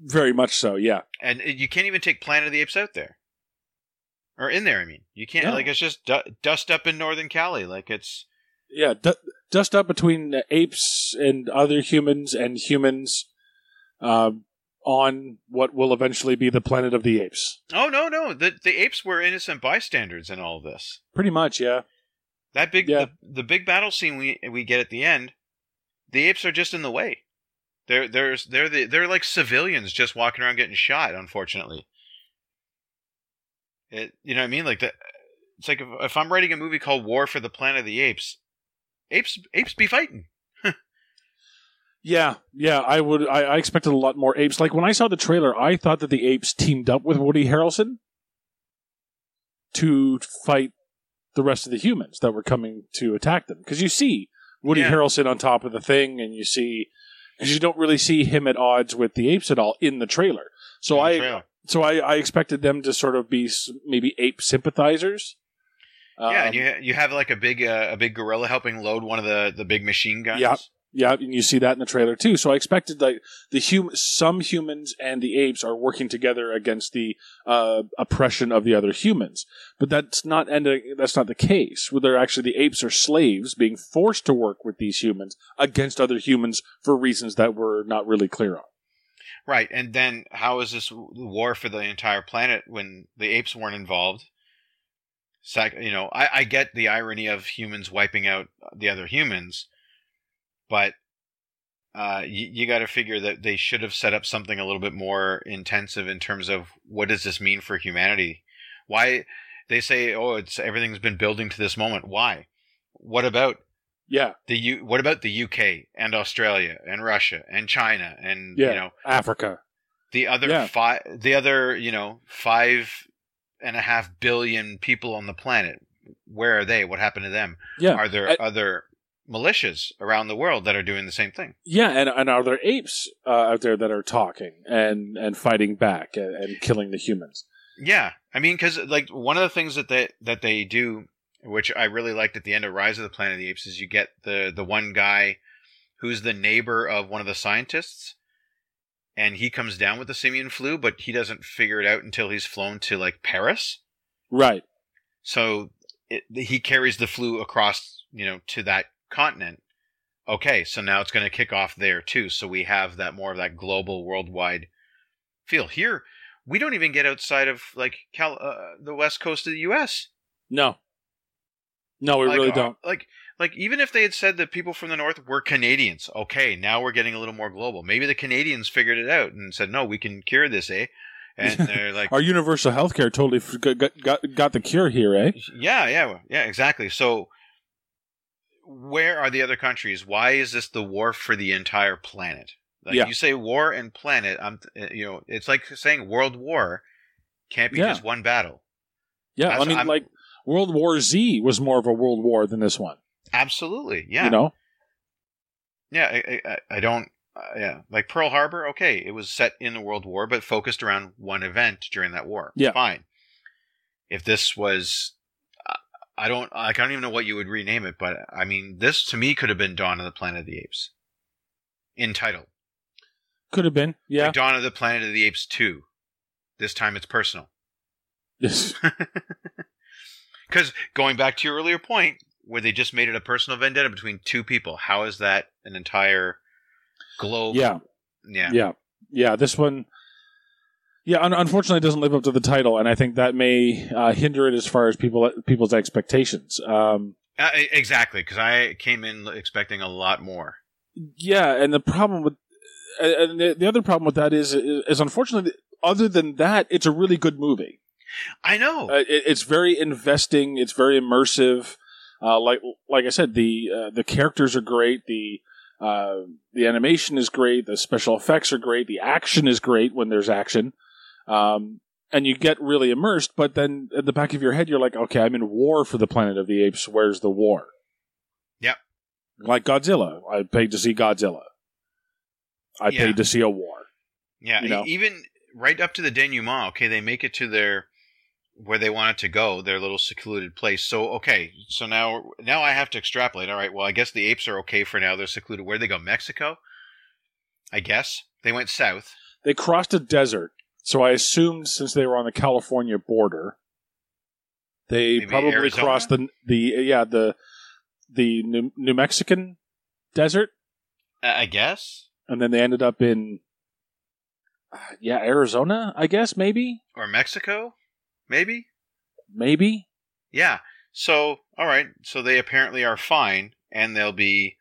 S7: Very much so. Yeah,
S8: and you can't even take Planet of the Apes out there. or in there. I mean, you can't
S7: No.
S8: like it's just du- dust up in Northern Cali. Like it's
S7: Yeah, du- dust up between the apes and other humans and humans um, on what will eventually be the planet of the apes.
S8: oh no no the the apes were innocent bystanders in all of this.
S7: Pretty much, yeah.
S8: That big
S7: Yeah.
S8: the, the big battle scene we we get at the end, the apes are just in the way. They're there's they're the, they're like civilians just walking around getting shot. Unfortunately, it you know what I mean? Like that. It's like if, if I'm writing a movie called War for the Planet of the Apes, apes apes be fighting.
S7: Yeah, yeah, I would. I, I expected a lot more apes. Like when I saw the trailer, I thought that the apes teamed up with Woody Harrelson to fight the rest of the humans that were coming to attack them. Because you see Woody
S8: Yeah.
S7: Harrelson on top of the thing, and you see because you don't really see him at odds with the apes at all in the trailer. So
S8: the
S7: I,
S8: trailer.
S7: so I, I expected them to sort of be maybe ape sympathizers.
S8: yeah,
S7: Um,
S8: and you you have like a big uh, a big gorilla helping load one of the the big machine guns.
S7: Yeah. Yeah, and you see that in the trailer too. So I expected like the hum- some humans and the apes are working together against the uh, oppression of the other humans, but that's not ending. That's not the case. Where they're actually the apes are slaves being forced to work with these humans against other humans for reasons that we're not really clear on.
S8: Right, and then how is this war for the entire planet when the apes weren't involved? You know, I, I get the irony of humans wiping out the other humans, but uh, you, you got to figure that they should have set up something a little bit more intensive in terms of what does this mean for humanity? Why they say, oh, it's everything's been building to this moment. Why? What about
S7: Yeah,
S8: the U? What about the UK and Australia and Russia and China and
S7: yeah.
S8: you know
S7: Africa.
S8: the other
S7: Yeah.
S8: five the other you know five and a half billion people on the planet where are they what happened to them
S7: Yeah,
S8: are there
S7: I-
S8: other militias around the world that are doing the same thing
S7: yeah, and and are there apes uh, out there that are talking and and fighting back and, and killing the humans?
S8: yeah i mean because like one of the things that they that they do which i really liked at the end of rise of the planet of the apes is you get the the one guy who's the neighbor of one of the scientists and he comes down with the simian flu but he doesn't figure it out until he's flown to like paris
S7: Right.
S8: so it, he carries the flu across you know to that continent okay so now it's going to kick off there too so we have that more of that global worldwide feel here we don't even get outside of like Cal- uh, the west coast of the us
S7: No. No, we
S8: like,
S7: really
S8: uh,
S7: don't.
S8: like like even if they had said that people from the north were canadians okay now we're getting a little more global maybe the canadians figured it out and said no we can cure this eh and they're like
S7: Our universal health care totally got- got got the cure here, eh?
S8: Yeah, yeah, yeah, exactly. So, where are the other countries? Why is this the war for the entire planet? Like
S7: Yeah.
S8: you say, war and planet. I'm, you know, it's like saying world war can't be
S7: Yeah.
S8: just one battle.
S7: Yeah, I mean,
S8: I'm-
S7: like World War Z was more of a world war than this one.
S8: Absolutely, yeah,
S7: You know,
S8: yeah. I, I, I don't, uh, yeah, like Pearl Harbor. Okay, it was set in the World War, but focused around one event during that war.
S7: Yeah.
S8: fine. If this was. I don't. Like, I don't even know what you would rename it, but I mean, this to me could have been Dawn of the Planet of the Apes. In title,
S7: could have been. Yeah,
S8: like Dawn of the Planet of the Apes two. This time it's personal.
S7: Yes.
S8: Because going back to your earlier point, where they just made it a personal vendetta between two people, how is that an entire globe?
S7: yeah,
S8: yeah,
S7: yeah, yeah. This one, yeah. Un- unfortunately, it doesn't live up to the title, and I think that may uh, hinder it as far as people people's expectations. Um,
S8: Uh, exactly. Because I came in expecting a lot more.
S7: yeah, and the problem with and the, the other problem with that is is unfortunately, other than that, it's a really good movie.
S8: I know.
S7: Uh, it, it's very investing. It's very immersive. Uh, like like I said, the uh, the characters are great. The uh, the animation is great. The special effects are great. The action is great when there's action, um, and you get really immersed. But then at the back of your head, you're like, okay, I'm in war for the Planet of the Apes. Where's the war?
S8: Yep.
S7: Like Godzilla, I paid to see Godzilla. I
S8: Yeah.
S7: paid to see a war.
S8: yeah,
S7: you know.
S8: even right up to the denouement. Okay, they make it to their where they wanted to go, their little secluded place. So okay, so now now I have to extrapolate. All right, well I guess the apes are okay for now. They're secluded. Where would they go? Mexico. I guess they went south.
S7: They crossed a desert, so I assumed since they were on the California border They
S8: Maybe
S7: probably
S8: Arizona?
S7: crossed the the yeah the the New, New Mexican desert,
S8: I I guess,
S7: and then they ended up in yeah Arizona, I guess maybe
S8: or Mexico, maybe.
S7: maybe
S8: Yeah. So, all right. So they apparently are fine, and they'll be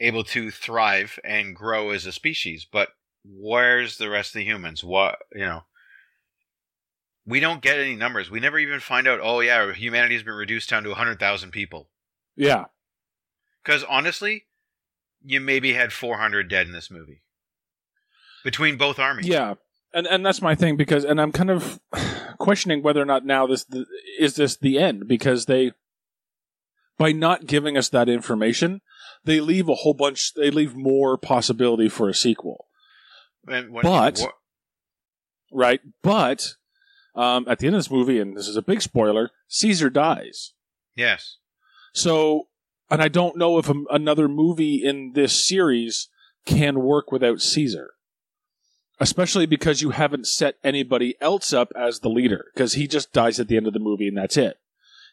S8: able to thrive and grow as a species. But where's the rest of the humans? What you know? We don't get any numbers. We never even find out. Oh yeah, humanity's been reduced down to hundred thousand people.
S7: yeah
S8: Because honestly, you maybe had four hundred dead in this movie between both armies.
S7: yeah and and that's my thing because and I'm kind of questioning whether or not now this th- is this the end because they by not giving us that information they leave a whole bunch they leave more possibility for a sequel But- right? But um, at the end of this movie, and this is a big spoiler, Caesar dies.
S8: yes,
S7: So, and I don't know if a, another movie in this series can work without Caesar, especially because you haven't set anybody else up as the leader, because he just dies at the end of the movie and that's it.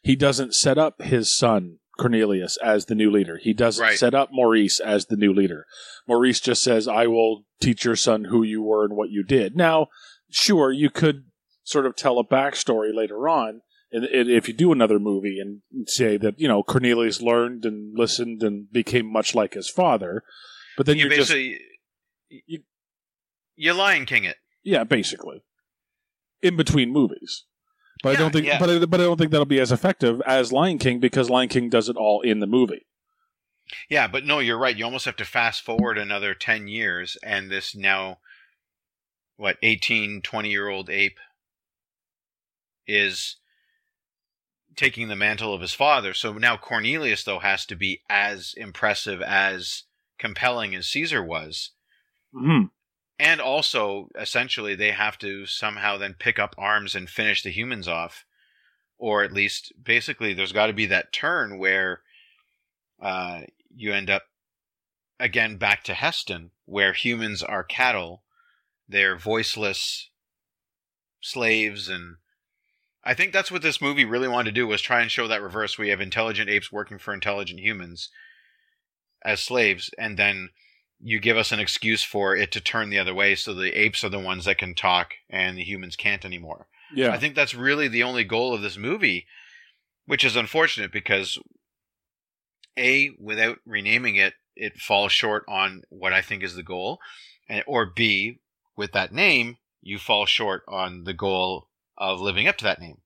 S7: He doesn't set up his son Cornelius as the new leader. He doesn't
S8: Right.
S7: set up Maurice as the new leader. Maurice just says, "I will teach your son who you were and what you did." Now, sure, you could sort of tell a backstory later on, and, if you do another movie and say that you know Cornelius learned and listened and became much like his father, but then
S8: you
S7: you're just
S8: basically
S7: you-
S8: you Lion King it.
S7: yeah, basically in between movies. But I don't think,
S8: yeah.
S7: but I, but I don't think that'll be as effective as Lion King because Lion King does it all in the movie.
S8: Yeah, but no, you're right. You almost have to fast forward another 10 years, and this now, what, 18, 20 year old ape is taking the mantle of his father. So now Cornelius, though, has to be as impressive, as compelling as Caesar was.
S7: Mm-hmm.
S8: And also, essentially, they have to somehow then pick up arms and finish the humans off. Or at least, basically, there's got to be that turn where uh, you end up again back to Heston, where humans are cattle, they're voiceless slaves, and I think that's what this movie really wanted to do was try and show that reverse. We have intelligent apes working for intelligent humans as slaves, and then you give us an excuse for it to turn the other way, so the apes are the ones that can talk and the humans can't anymore.
S7: Yeah,
S8: I think that's really the only goal of this movie, which is unfortunate because a without renaming it, it falls short on what I think is the goal, and or b with that name, you fall short on the goal of living up to that name.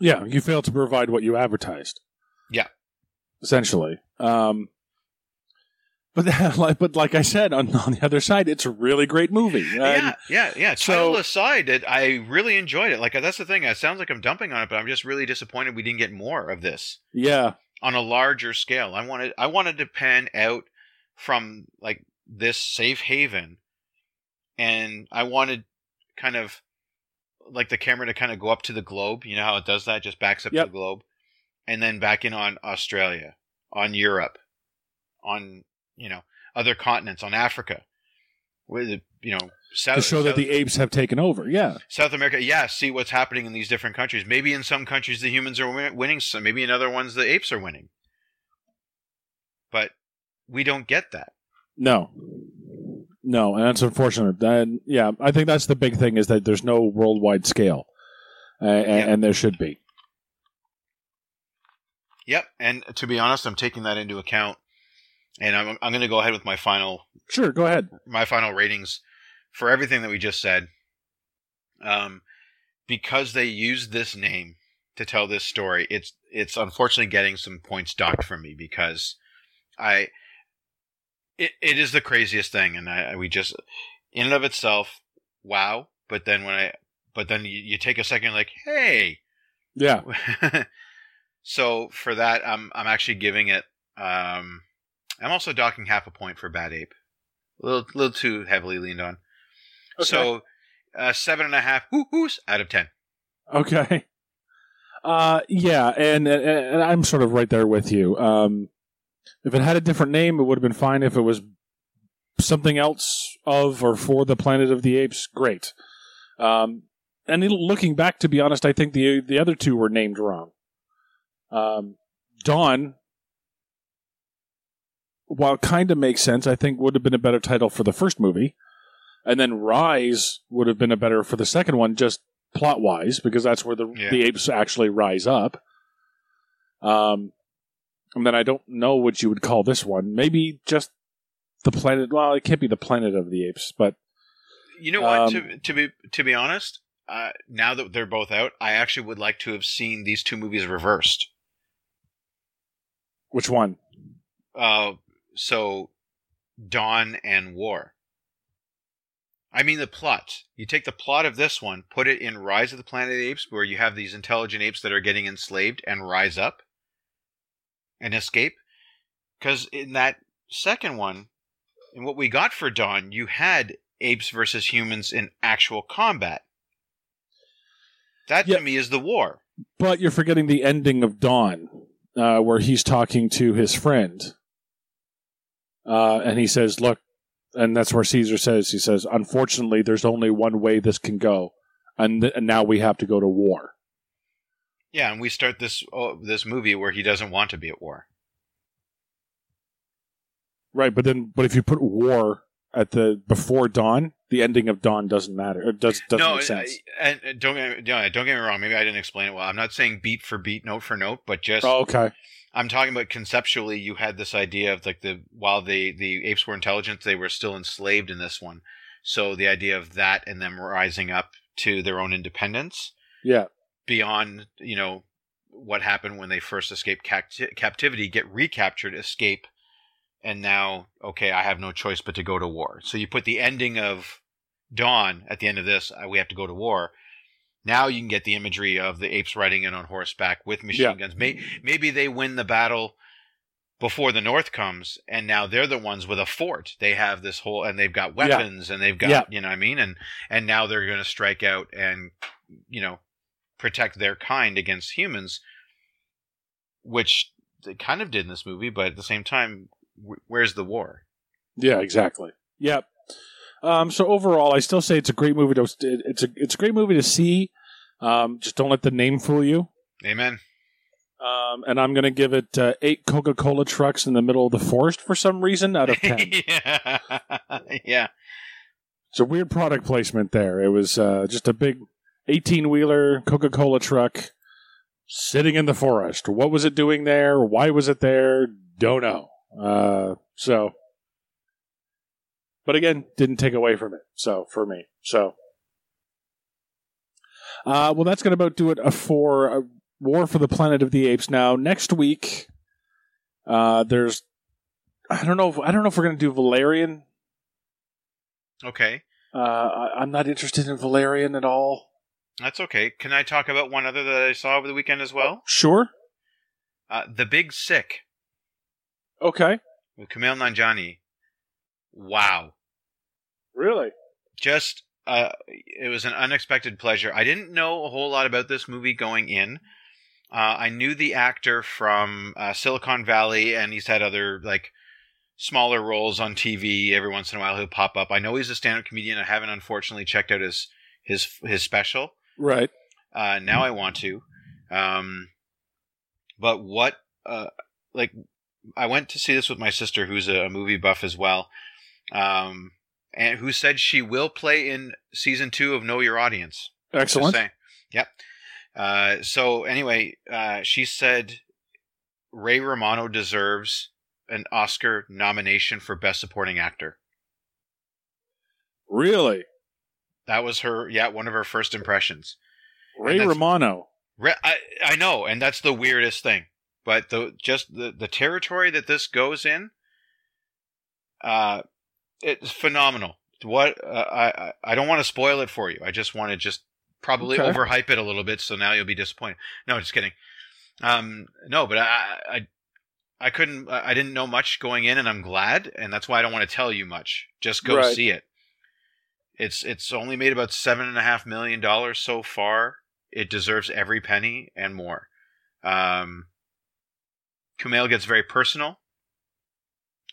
S7: yeah, you fail to provide what you advertised.
S8: Yeah.
S7: essentially. Um, but like, but like I said, on on the other side, it's a really great movie. And-
S8: yeah, yeah, yeah.
S7: so-
S8: Title aside, it, I really enjoyed it. Like that's the thing. It sounds like I'm dumping on it, but I'm just really disappointed we didn't get more of this.
S7: yeah,
S8: on a larger scale. I wanted I wanted to pan out from like this safe haven and I wanted kind of like the camera to kind of go up to the globe. You know how it does that? Just backs up
S7: Yep.
S8: to the globe. And then back in on Australia, on Europe, on you know, other continents, on Africa. With you know, South
S7: to show that the apes have taken over. Yeah,
S8: South America, yeah, see what's happening in these different countries. Maybe in some countries the humans are win- winning, so maybe in other ones the apes are winning. But we don't get that.
S7: no, no, and that's unfortunate. And yeah, I think that's the big thing is that there's no worldwide scale, uh, and,
S8: Yeah.
S7: and there should be.
S8: Yep, and to be honest, I'm taking that into account, and I'm I'm going to go ahead with my final
S7: Sure, go ahead.
S8: my final ratings for everything that we just said. Um, because they used this name to tell this story, it's it's unfortunately getting some points docked from me because I it it is the craziest thing, and I we just in and of itself, wow. But then when I but then you, you take a second, like, hey,
S7: Yeah,
S8: so for that, I'm I'm actually giving it. Um, I'm also docking half a point for Bad Ape. A little, little too heavily leaned on. So, uh, seven and a half whoo-hoos out of ten.
S7: Okay. Uh, yeah, and, and and I'm sort of right there with you. Um, if it had a different name, it would have been fine. If it was something else of or for the Planet of the Apes, great. Um, and looking back, to be honest, I think the the other two were named wrong. Um, Dawn, while kind of makes sense, I think would have been a better title for the first movie, and then Rise would have been a better for the second one, just plot wise, because that's where the
S8: Yeah.
S7: the apes actually rise up. Um, and then I don't know what you would call this one. Maybe just the planet. Well, it can't be the planet of the apes, but
S8: You know what?
S7: Um,
S8: to, to be to be honest, uh, now that they're both out, I actually would like to have seen these two movies reversed.
S7: which one?
S8: Uh, so Dawn and War. I mean the plot. You take the plot of this one, put it in Rise of the Planet of the Apes, where you have these intelligent apes that are getting enslaved and rise up and escape. Because in that second one, in what we got for Dawn, you had apes versus humans in actual combat. That
S7: Yeah.
S8: to me is the war.
S7: But you're forgetting the ending of Dawn, uh, where he's talking to his friend, uh, and he says, "Look," and that's where Caesar says, "He says, unfortunately, there's only one way this can go, and, th- and now we have to go to war."
S8: Yeah, and we start this oh, this movie where he doesn't want to be at war.
S7: Right, but then, but if you put war at the before Dawn, the ending of Dawn doesn't matter. It does doesn't
S8: no,
S7: make sense.
S8: I- and don't get, don't get me wrong. Maybe I didn't explain it well. I'm not saying beat for beat, note for note, but just
S7: oh, okay.
S8: I'm talking about conceptually. You had this idea of like the while the the apes were intelligent, they were still enslaved in this one. So the idea of that and them rising up to their own independence
S7: Yeah,
S8: beyond you know what happened when they first escaped capti- captivity, get recaptured, escape, and now okay, I have no choice but to go to war. So you put the ending of Dawn at the end of this, uh, we have to go to war. Now you can get the imagery of the apes riding in on horseback with machine
S7: Yeah.
S8: guns. May- maybe they win the battle before the North comes, and now they're the ones with a fort. They have this whole, and they've got weapons, and they've got,
S7: Yeah.
S8: you know, what I mean, and and now they're going to strike out and, you know, protect their kind against humans, which they kind of did in this movie, but at the same time, wh- where's the war?
S7: yeah, exactly. Yep. Um, so overall, I still say it's a great movie. To, it's a it's a great movie to see. Um, just don't let the name fool you.
S8: Amen.
S7: Um, and I'm going to give it uh, eight Coca Cola trucks in the middle of the forest for some reason out of 10.
S8: yeah, yeah.
S7: it's a weird product placement there. It was uh, just a big 18 wheeler Coca Cola truck sitting in the forest. What was it doing there? Why was it there? Don't know. Uh, so, but again, didn't take away from it. So, for me. So, uh, well, that's going to about do it uh, for uh, War for the Planet of the Apes. Now, next week, uh, there's, I don't know, if, I don't know if we're going to do Valerian.
S8: Okay,
S7: Uh, I, I'm not interested in Valerian at all.
S8: that's okay. Can I talk about one other that I saw over the weekend as well?
S7: Sure.
S8: Uh, the Big Sick
S7: Okay.
S8: with Kumail Nanjiani. Wow.
S7: Really?
S8: just uh, it was an unexpected pleasure. I didn't know a whole lot about this movie going in. Uh, I knew the actor from uh, Silicon Valley, and he's had other like smaller roles on TV. Every once in a while, he'll pop up. I know he's a stand-up comedian. I haven't unfortunately checked out his his his special.
S7: Right.
S8: Uh, now I want to. Um, but what, uh, like, I went to see this with my sister, who's a, a movie buff as well, um, and who said she will play in season two of Know Your Audience.
S7: Excellent.
S8: Yep. Uh, so anyway, uh, she said Ray Romano deserves an Oscar nomination for Best Supporting Actor.
S7: Really?
S8: That was her, yeah, one of her first impressions.
S7: Ray Romano.
S8: I, I know, and that's the weirdest thing. But the just the, the territory that this goes in, uh, it's phenomenal. What uh, I I- I don't want to spoil it for you. I just want to just probably
S7: Okay.
S8: overhype it a little bit, so now you'll be disappointed. No, just kidding. Um, no, but I I I couldn't I didn't know much going in, and I'm glad, and that's why I don't want to tell you much. Just go
S7: Right.
S8: see it. It's it's only made about seven and a half million dollars so far. It deserves every penny and more. Um, Kumail gets very personal,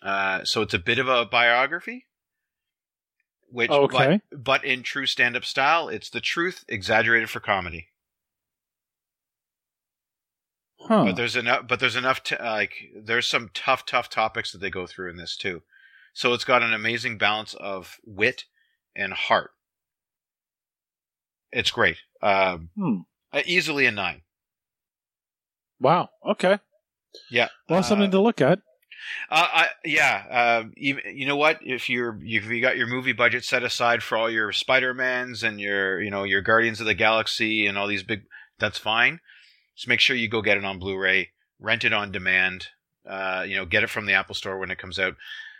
S8: uh, so it's a bit of a biography. Which,
S7: Okay.
S8: but, but in true stand-up style, it's the truth exaggerated for comedy.
S7: Huh.
S8: But there's enough. But there's enough. To, like there's some tough, tough topics that they go through in this too. So it's got an amazing balance of wit and heart. It's great. Um,
S7: Hmm.
S8: uh, easily a nine.
S7: Wow. Okay.
S8: Yeah.
S7: Well,
S8: Uh,
S7: something to look at.
S8: Uh, I, yeah, uh, even, you know what? If you're if you got your movie budget set aside for all your Spider Mans and your you know your Guardians of the Galaxy and all these big, that's fine. Just make sure you go get it on Blu-ray, rent it on demand. Uh, you know, get it from the Apple Store when it comes out.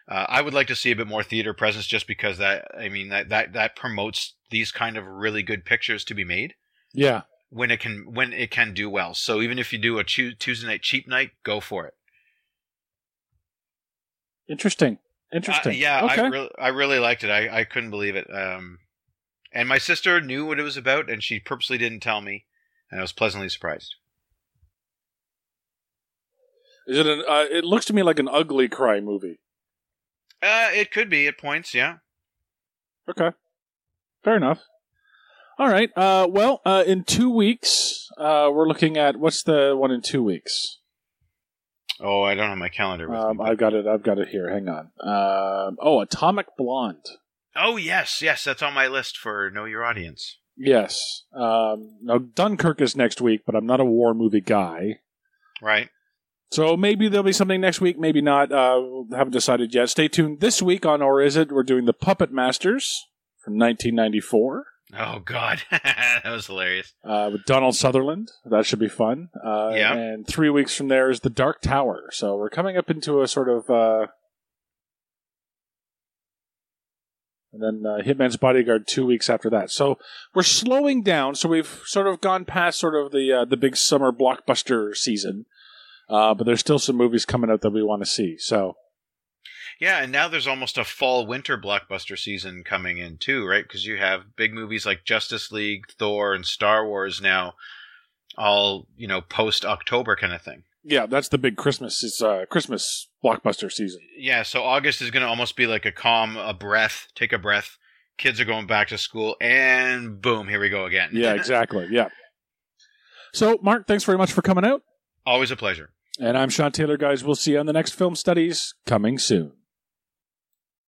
S8: Uh, I would like to see a bit more theater presence, just because that I mean that that that promotes these kind of really good pictures to be made
S7: Yeah.
S8: when it can when it can do well. So even if you do a Tuesday night cheap night, go for it.
S7: Interesting. Interesting.
S8: Uh, yeah,
S7: Okay.
S8: I really, I really liked it. I, I couldn't believe it. Um, and my sister knew what it was about, and she purposely didn't tell me, and I was pleasantly surprised.
S7: Is it an? Uh, it looks to me like an ugly cry movie.
S8: Uh, it could be at points, yeah.
S7: Okay. Fair enough. All right. Uh, well, uh, in two weeks, uh, we're looking at what's the one in two weeks?
S8: Oh, I don't have my calendar with
S7: Um,
S8: me.
S7: I've got it. I've got it here. Hang on. Um, oh, Atomic Blonde.
S8: Oh yes, yes, that's on my list for Know Your Audience.
S7: Yes. Um, now Dunkirk is next week, but I'm not a war movie guy.
S8: Right.
S7: So maybe there'll be something next week, maybe not. Uh, haven't decided yet. Stay tuned. This week on Or Is It, we're doing The Puppet Masters from 1994
S8: Oh God, that was hilarious.
S7: uh, with Donald Sutherland. That should be fun. Uh,
S8: Yeah.
S7: And three weeks from there is The Dark Tower. So we're coming up into a sort of. Uh, and then uh, Hitman's Bodyguard two weeks after that. So we're slowing down. So we've sort of gone past sort of the uh, the big summer blockbuster season, uh, but there's still some movies coming out that we want to see. So
S8: Yeah, and now there's almost a fall winter blockbuster season coming in too, right? Because you have big movies like Justice League, Thor, and Star Wars now, all you know, post October kind of thing.
S7: yeah, that's the big Christmas is uh, Christmas blockbuster season.
S8: Yeah, so August is going to almost be like a calm, a breath, take a breath. Kids are going back to school, and boom, here we go again.
S7: Yeah, exactly. Yeah. So Mark, thanks very much for coming out.
S8: Always a pleasure.
S7: And I'm Sean Taylor, guys. We'll see you on the next film studies coming soon.